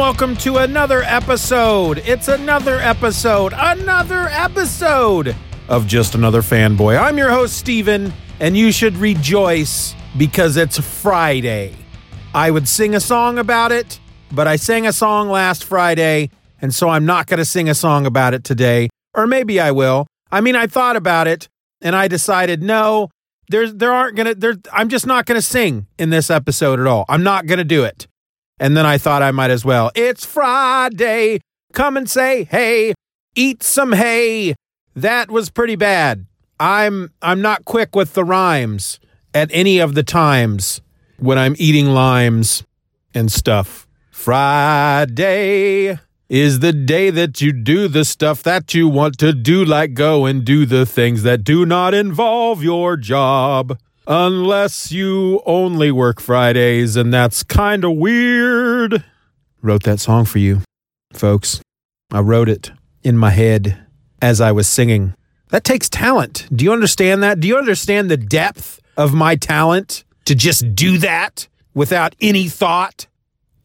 Welcome to another episode. It's another episode, another episode of Just Another Fanboy. I'm your host, Steven, and you should rejoice because it's Friday. I would sing a song about it, but I sang a song last Friday, and so I'm not going to sing a song about it today. Or maybe I will. I mean, I thought about it and I decided no, there's there aren't to there I'm just not going to sing in this episode at all. I'm not going to do it. And then I thought I might as well. It's Friday. Come and say hey. Eat some hay. That was pretty bad. I'm I'm not quick with the rhymes at any of the times when I'm eating limes and stuff. Friday is the day that you do the stuff that you want to do, like go and do the things that do not involve your job. Unless you only work Fridays, and that's kind of weird. Wrote that song for you, folks. I wrote it in my head as I was singing. That takes talent. Do you understand that? Do you understand the depth of my talent to just do that without any thought?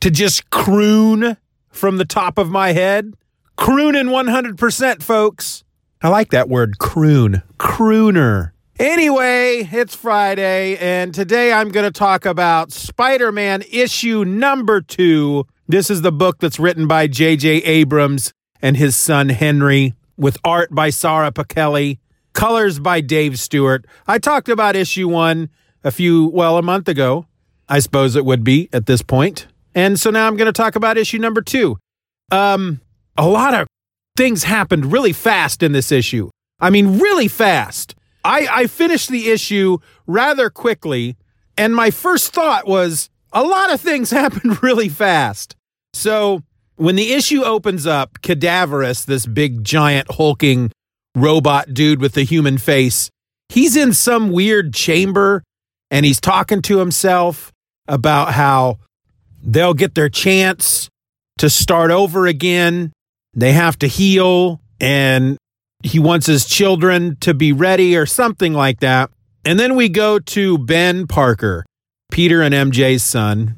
To just croon from the top of my head? Crooning 100%, folks. I like that word, croon. Crooner. Anyway, it's Friday, and today I'm going to talk about Spider Man issue number two. This is the book that's written by J.J. Abrams and his son Henry, with art by Sara Pichelli, colors by Dave Stewart. I talked about issue one a few, well, a month ago. I suppose it would be at this point. And so now I'm going to talk about issue number two. Um, a lot of things happened really fast in this issue. I mean, really fast. I, I finished the issue rather quickly, and my first thought was a lot of things happened really fast. So when the issue opens up, Cadaverous, this big, giant, hulking robot dude with the human face, he's in some weird chamber and he's talking to himself about how they'll get their chance to start over again. They have to heal and he wants his children to be ready or something like that. And then we go to Ben Parker, Peter and MJ's son.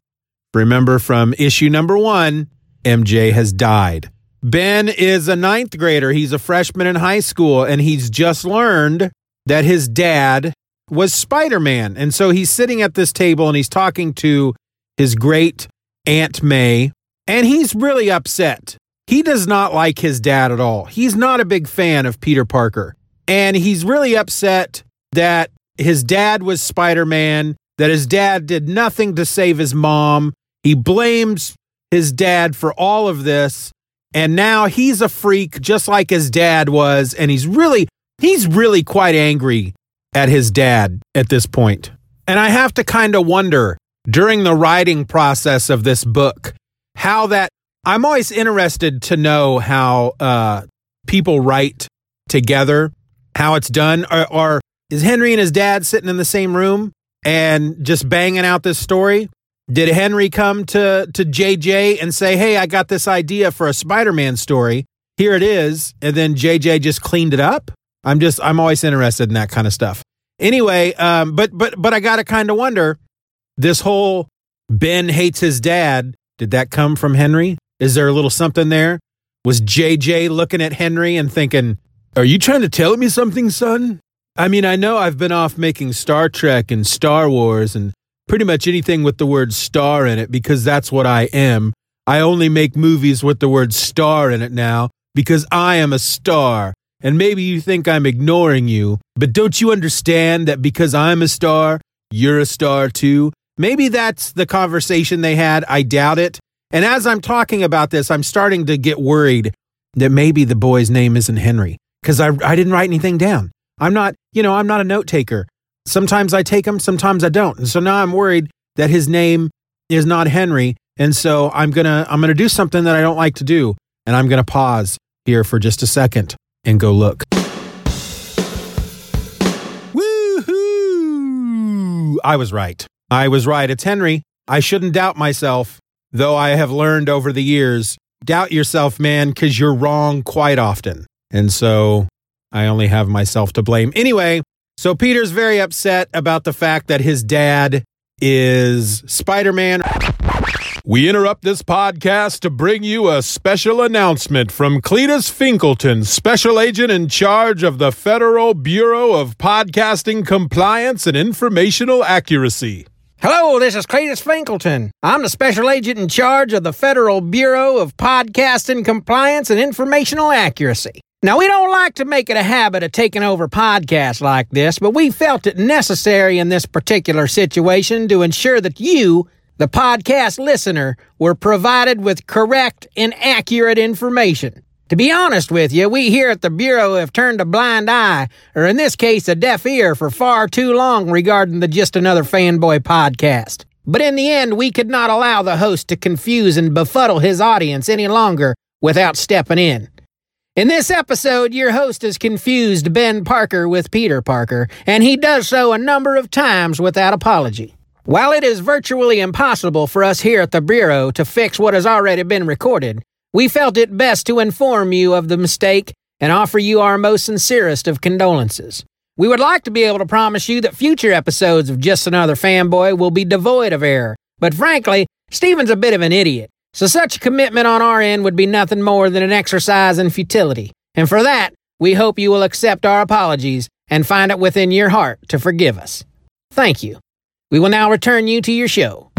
Remember from issue number one, MJ has died. Ben is a ninth grader. He's a freshman in high school, and he's just learned that his dad was Spider Man. And so he's sitting at this table and he's talking to his great Aunt May, and he's really upset he does not like his dad at all. He's not a big fan of Peter Parker. And he's really upset that his dad was Spider Man, that his dad did nothing to save his mom. He blames his dad for all of this. And now he's a freak just like his dad was. And he's really, he's really quite angry at his dad at this point. And I have to kind of wonder during the writing process of this book how that I'm always interested to know how uh, people write together, how it's done. Or, or is Henry and his dad sitting in the same room and just banging out this story? Did Henry come to to JJ and say, "Hey, I got this idea for a Spider-Man story. Here it is," and then JJ just cleaned it up? I'm just I'm always interested in that kind of stuff. Anyway, um, but but but I got to kind of wonder this whole Ben hates his dad. Did that come from Henry? Is there a little something there? Was JJ looking at Henry and thinking, Are you trying to tell me something, son? I mean, I know I've been off making Star Trek and Star Wars and pretty much anything with the word star in it because that's what I am. I only make movies with the word star in it now because I am a star. And maybe you think I'm ignoring you, but don't you understand that because I'm a star, you're a star too? Maybe that's the conversation they had. I doubt it. And as I'm talking about this, I'm starting to get worried that maybe the boy's name isn't Henry. because I, I didn't write anything down. I'm not, you know, I'm not a note taker. Sometimes I take them, sometimes I don't. And so now I'm worried that his name is not Henry. And so I'm going to, I'm going to do something that I don't like to do. And I'm going to pause here for just a second and go look. Woohoo! I was right. I was right. It's Henry. I shouldn't doubt myself, though I have learned over the years doubt yourself, man, because you're wrong quite often. And so I only have myself to blame. Anyway, so Peter's very upset about the fact that his dad is Spider Man. We interrupt this podcast to bring you a special announcement from Cletus Finkelton, Special Agent in charge of the Federal Bureau of Podcasting Compliance and Informational Accuracy. Hello, this is Cletus Finkleton. I'm the special agent in charge of the Federal Bureau of Podcasting Compliance and Informational Accuracy. Now, we don't like to make it a habit of taking over podcasts like this, but we felt it necessary in this particular situation to ensure that you, the podcast listener, were provided with correct and accurate information. To be honest with you, we here at the Bureau have turned a blind eye, or in this case, a deaf ear, for far too long regarding the Just Another Fanboy podcast. But in the end, we could not allow the host to confuse and befuddle his audience any longer without stepping in. In this episode, your host has confused Ben Parker with Peter Parker, and he does so a number of times without apology. While it is virtually impossible for us here at the Bureau to fix what has already been recorded, we felt it best to inform you of the mistake and offer you our most sincerest of condolences. We would like to be able to promise you that future episodes of Just Another Fanboy will be devoid of error, but frankly, Steven's a bit of an idiot so such a commitment on our end would be nothing more than an exercise in futility. And for that, we hope you will accept our apologies and find it within your heart to forgive us. Thank you. We will now return you to your show.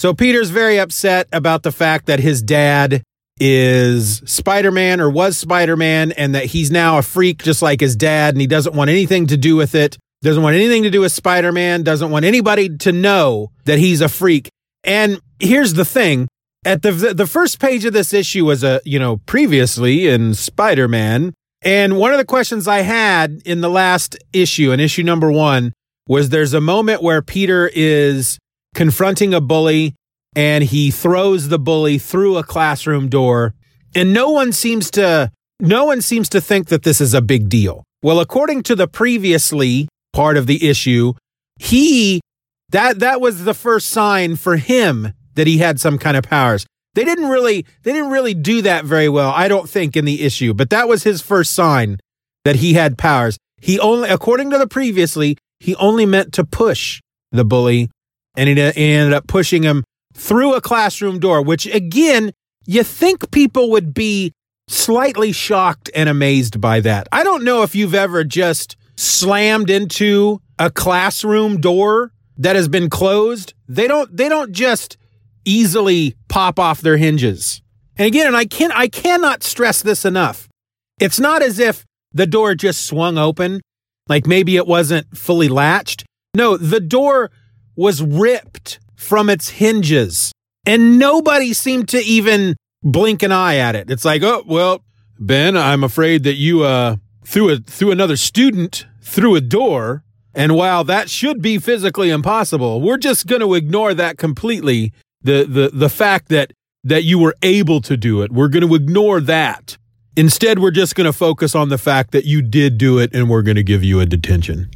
So Peter's very upset about the fact that his dad is Spider Man or was Spider Man and that he's now a freak just like his dad and he doesn't want anything to do with it. Doesn't want anything to do with Spider Man, doesn't want anybody to know that he's a freak. And here's the thing at the the first page of this issue was a you know previously in Spider-Man and one of the questions I had in the last issue in issue number 1 was there's a moment where Peter is confronting a bully and he throws the bully through a classroom door and no one seems to no one seems to think that this is a big deal. Well, according to the previously part of the issue, he that that was the first sign for him that he had some kind of powers. They didn't really they didn't really do that very well, I don't think in the issue, but that was his first sign that he had powers. He only according to the previously, he only meant to push the bully and he, he ended up pushing him through a classroom door, which again, you think people would be slightly shocked and amazed by that. I don't know if you've ever just slammed into a classroom door that has been closed. They don't they don't just easily pop off their hinges. And again, and I can I cannot stress this enough. It's not as if the door just swung open, like maybe it wasn't fully latched. No, the door was ripped from its hinges, and nobody seemed to even blink an eye at it. It's like, oh well, Ben, I'm afraid that you uh threw a threw another student through a door. And while that should be physically impossible, we're just going to ignore that completely the the the fact that that you were able to do it. We're going to ignore that. Instead, we're just going to focus on the fact that you did do it and we're going to give you a detention.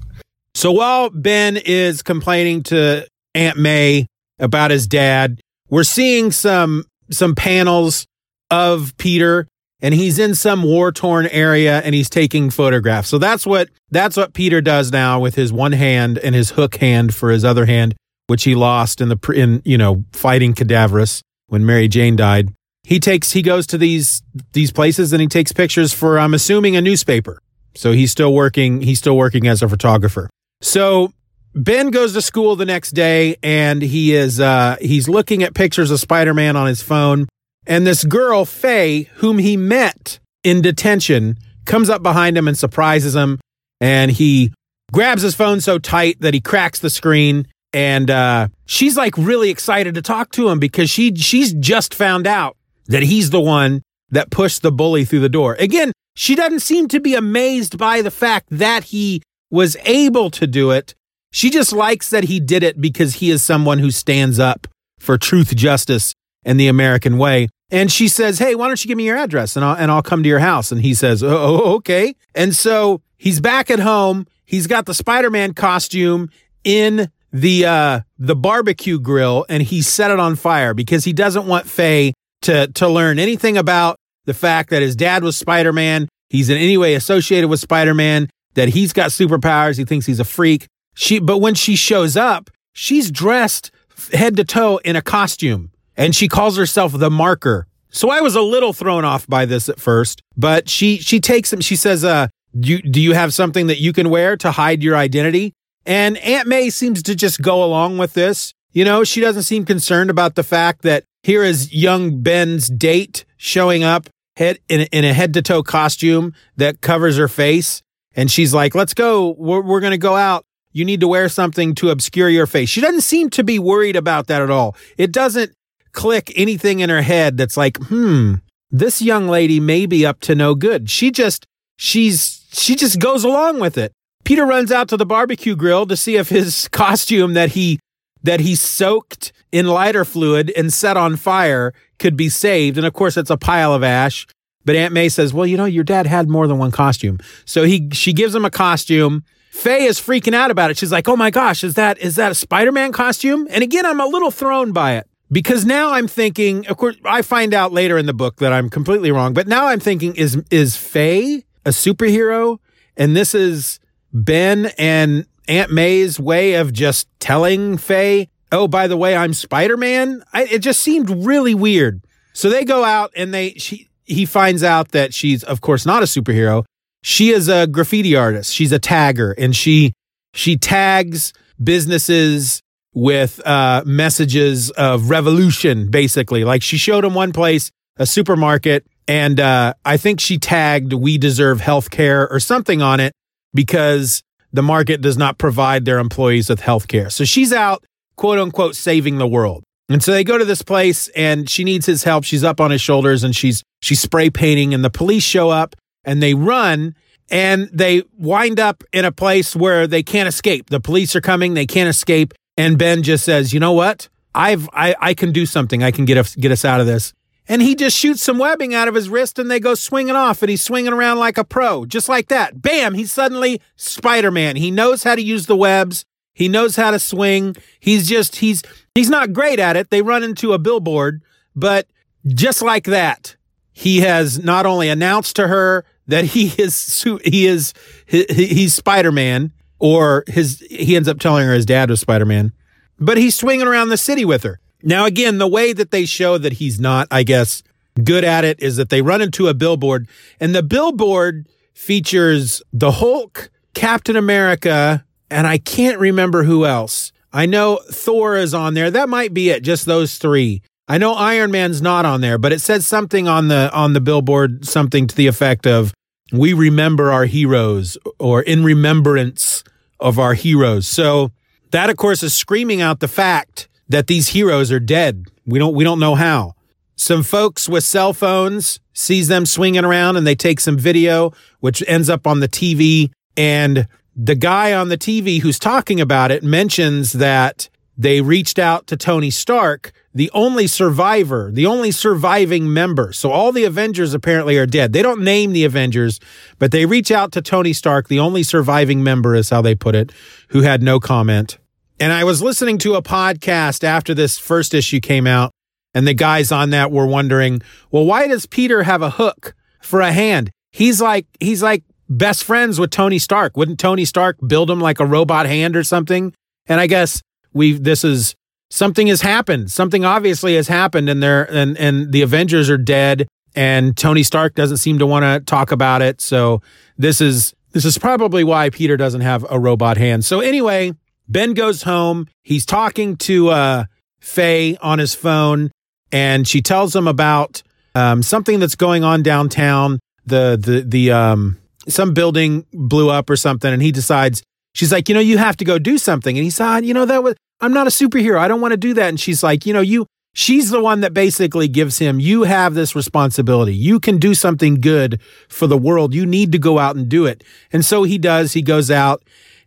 So while Ben is complaining to Aunt May about his dad, we're seeing some some panels of Peter and he's in some war-torn area and he's taking photographs. So that's what that's what Peter does now with his one hand and his hook hand for his other hand which he lost in the in you know fighting Cadaverous when Mary Jane died. He takes he goes to these these places and he takes pictures for I'm assuming a newspaper. So he's still working he's still working as a photographer. So Ben goes to school the next day and he is uh he's looking at pictures of Spider-Man on his phone. And this girl Faye whom he met in detention comes up behind him and surprises him. And he grabs his phone so tight that he cracks the screen. And uh, she's like really excited to talk to him because she she's just found out that he's the one that pushed the bully through the door. Again, she doesn't seem to be amazed by the fact that he was able to do it. She just likes that he did it because he is someone who stands up for truth, justice, and the American way. And she says, Hey, why don't you give me your address and I'll, and I'll come to your house? And he says, Oh, okay. And so he's back at home. He's got the Spider Man costume in the, uh, the barbecue grill and he set it on fire because he doesn't want Faye to, to learn anything about the fact that his dad was Spider Man. He's in any way associated with Spider Man, that he's got superpowers. He thinks he's a freak. She, but when she shows up, she's dressed head to toe in a costume and she calls herself the marker. So I was a little thrown off by this at first, but she, she takes him. She says, uh, you, do you have something that you can wear to hide your identity? And Aunt May seems to just go along with this. You know, she doesn't seem concerned about the fact that here is young Ben's date showing up head in, in a head to toe costume that covers her face. And she's like, let's go. We're, we're going to go out. You need to wear something to obscure your face. She doesn't seem to be worried about that at all. It doesn't click anything in her head that's like, hmm, this young lady may be up to no good. She just, she's, she just goes along with it. Peter runs out to the barbecue grill to see if his costume that he, that he soaked in lighter fluid and set on fire could be saved. And of course, it's a pile of ash. But Aunt May says, well, you know, your dad had more than one costume. So he, she gives him a costume. Faye is freaking out about it. She's like, oh my gosh, is that, is that a Spider-Man costume? And again, I'm a little thrown by it because now I'm thinking, of course, I find out later in the book that I'm completely wrong, but now I'm thinking, is, is Faye a superhero? And this is Ben and Aunt May's way of just telling Faye, oh, by the way, I'm Spider Man. It just seemed really weird. So they go out and they, she, he finds out that she's, of course, not a superhero. She is a graffiti artist. She's a tagger and she, she tags businesses with uh, messages of revolution, basically. Like she showed him one place, a supermarket, and uh, I think she tagged "We deserve health care" or something on it because the market does not provide their employees with health care. So she's out, quote unquote, saving the world. And so they go to this place and she needs his help. She's up on his shoulders and she's she's spray painting and the police show up and they run and they wind up in a place where they can't escape. The police are coming, they can't escape and Ben just says, "You know what? I've I I can do something. I can get us get us out of this." And he just shoots some webbing out of his wrist and they go swinging off and he's swinging around like a pro, just like that. Bam, he's suddenly Spider-Man. He knows how to use the webs. He knows how to swing. He's just he's he's not great at it. They run into a billboard, but just like that, he has not only announced to her that he is he is he, he's Spider-Man or his he ends up telling her his dad was Spider-Man. But he's swinging around the city with her. Now again, the way that they show that he's not, I guess, good at it is that they run into a billboard and the billboard features the Hulk, Captain America, and I can't remember who else. I know Thor is on there. That might be it, just those 3. I know Iron Man's not on there, but it says something on the on the billboard something to the effect of we remember our heroes or in remembrance of our heroes. So that, of course, is screaming out the fact that these heroes are dead. We don't, we don't know how. Some folks with cell phones sees them swinging around and they take some video, which ends up on the TV. And the guy on the TV who's talking about it mentions that they reached out to Tony Stark the only survivor, the only surviving member. So all the Avengers apparently are dead. They don't name the Avengers, but they reach out to Tony Stark, the only surviving member is how they put it, who had no comment. And I was listening to a podcast after this first issue came out, and the guys on that were wondering, well, why does Peter have a hook for a hand? He's like, he's like best friends with Tony Stark. Wouldn't Tony Stark build him like a robot hand or something? And I guess we this is something has happened. Something obviously has happened, and they're and and the Avengers are dead, and Tony Stark doesn't seem to want to talk about it. So this is this is probably why Peter doesn't have a robot hand. So anyway, Ben goes home. He's talking to uh, Faye on his phone, and she tells him about um, something that's going on downtown. The the the um some building blew up or something, and he decides she's like, you know, you have to go do something. And he said, you know, that was I'm not a superhero. I don't want to do that. And she's like, you know, you She's the one that basically gives him, you have this responsibility. You can do something good for the world. You need to go out and do it. And so he does. He goes out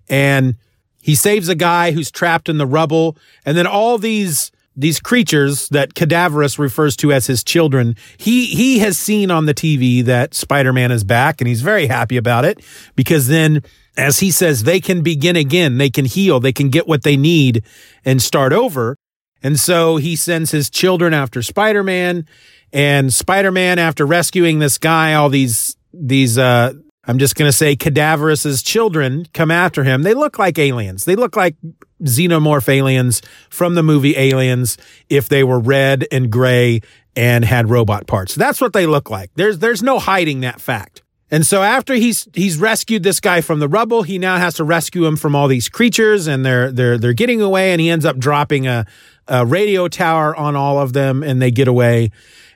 and he saves a guy who's trapped in the rubble. And then all these, these creatures that Cadaverous refers to as his children, he, he has seen on the TV that Spider-Man is back and he's very happy about it because then as he says, they can begin again. They can heal. They can get what they need and start over. And so he sends his children after Spider-Man and Spider-Man after rescuing this guy, all these, these, uh, I'm just going to say Cadaverous's children come after him. They look like aliens. They look like xenomorph aliens from the movie Aliens if they were red and gray and had robot parts. That's what they look like. There's, there's no hiding that fact. And so after he's he's rescued this guy from the rubble, he now has to rescue him from all these creatures and they're they're they're getting away and he ends up dropping a a radio tower on all of them and they get away.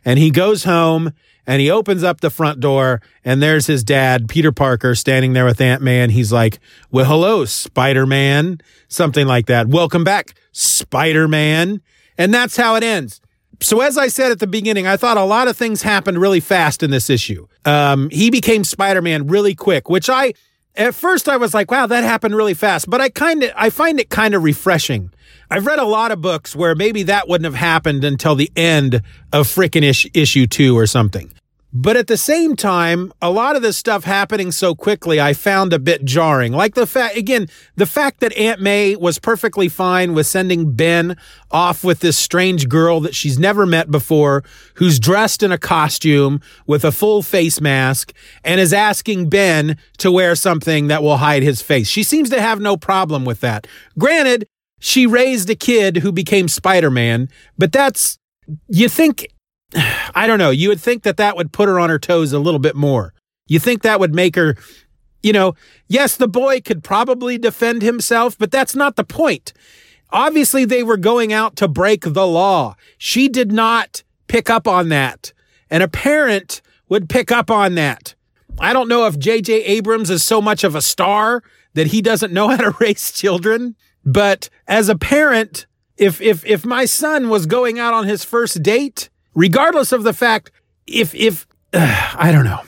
And he goes home and he opens up the front door and there's his dad, Peter Parker, standing there with ant-man he's like, well, hello, Spider Man, something like that. Welcome back, Spider Man. And that's how it ends. So as I said at the beginning, I thought a lot of things happened really fast in this issue. Um, he became Spider Man really quick, which I, at first I was like, wow, that happened really fast. But I kind of, I find it kind of refreshing I've read a lot of books where maybe that wouldn't have happened until the end of frickin' ish, issue two or something. But at the same time, a lot of this stuff happening so quickly, I found a bit jarring. Like the fact, again, the fact that Aunt May was perfectly fine with sending Ben off with this strange girl that she's never met before, who's dressed in a costume with a full face mask and is asking Ben to wear something that will hide his face. She seems to have no problem with that. Granted, she raised a kid who became Spider-Man, but that's, you think, I don't know, you would think that that would put her on her toes a little bit more. You think that would make her, you know, yes, the boy could probably defend himself, but that's not the point. Obviously, they were going out to break the law. She did not pick up on that. And a parent would pick up on that. I don't know if J.J. Abrams is so much of a star that he doesn't know how to raise children. But as a parent, if if if my son was going out on his first date, regardless of the fact if if uh, I don't know.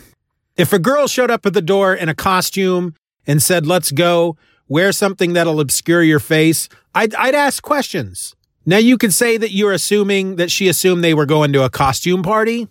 If a girl showed up at the door in a costume and said, "Let's go," wear something that'll obscure your face, I'd I'd ask questions. Now you could say that you're assuming that she assumed they were going to a costume party,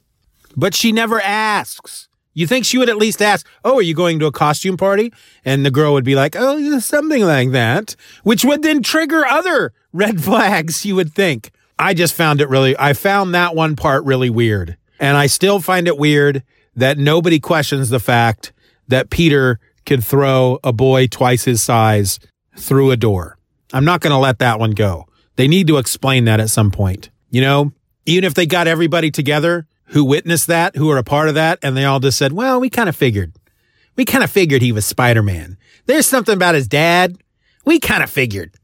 but she never asks. You think she would at least ask, Oh, are you going to a costume party? And the girl would be like, Oh, something like that, which would then trigger other red flags, you would think. I just found it really, I found that one part really weird. And I still find it weird that nobody questions the fact that Peter could throw a boy twice his size through a door. I'm not going to let that one go. They need to explain that at some point. You know, even if they got everybody together who witnessed that, who are a part of that, and they all just said, well, we kind of figured. We kind of figured he was Spider Man. There's something about his dad. We kind of figured.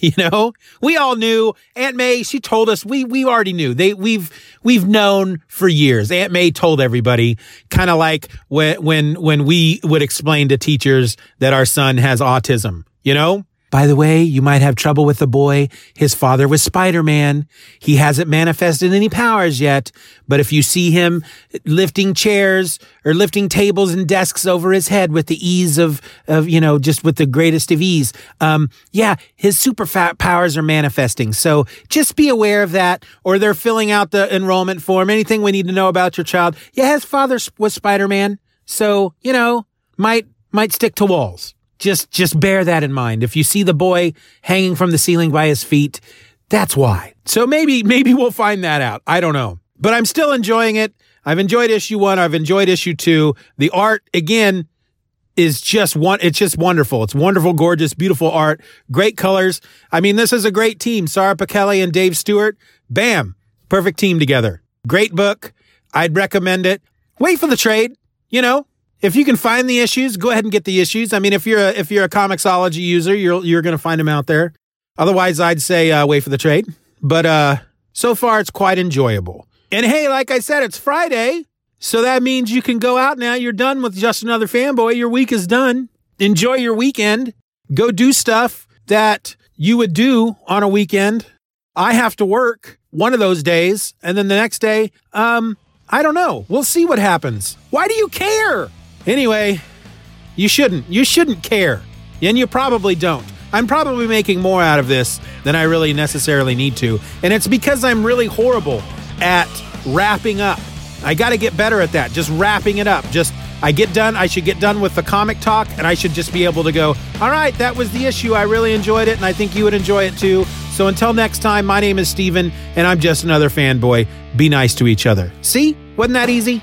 You know, we all knew. Aunt May, she told us. We we already knew. They we've we've known for years. Aunt May told everybody, kind of like when when when we would explain to teachers that our son has autism. You know, by the way, you might have trouble with the boy. His father was Spider-Man. He hasn't manifested any powers yet, but if you see him lifting chairs or lifting tables and desks over his head with the ease of, of, you know, just with the greatest of ease, um, yeah, his super fat powers are manifesting. So just be aware of that, or they're filling out the enrollment form. Anything we need to know about your child. Yeah, his father was Spider-Man. So, you know, might, might stick to walls just just bear that in mind. If you see the boy hanging from the ceiling by his feet, that's why. So maybe maybe we'll find that out. I don't know. But I'm still enjoying it. I've enjoyed issue 1, I've enjoyed issue 2. The art again is just one it's just wonderful. It's wonderful, gorgeous, beautiful art, great colors. I mean, this is a great team. Sara Pichelli and Dave Stewart. Bam. Perfect team together. Great book. I'd recommend it. Wait for the trade, you know, if you can find the issues, go ahead and get the issues. I mean, if you're a, if you're a Comixology user, you're you're going to find them out there. Otherwise, I'd say uh, wait for the trade. But uh, so far, it's quite enjoyable. And hey, like I said, it's Friday, so that means you can go out now. You're done with just another fanboy. Your week is done. Enjoy your weekend. Go do stuff that you would do on a weekend. I have to work one of those days, and then the next day, um, I don't know. We'll see what happens. Why do you care? Anyway, you shouldn't. You shouldn't care. And you probably don't. I'm probably making more out of this than I really necessarily need to. And it's because I'm really horrible at wrapping up. I got to get better at that. Just wrapping it up. Just I get done, I should get done with the comic talk and I should just be able to go, "All right, that was the issue. I really enjoyed it and I think you would enjoy it too." So until next time, my name is Steven and I'm just another fanboy. Be nice to each other. See? Wasn't that easy?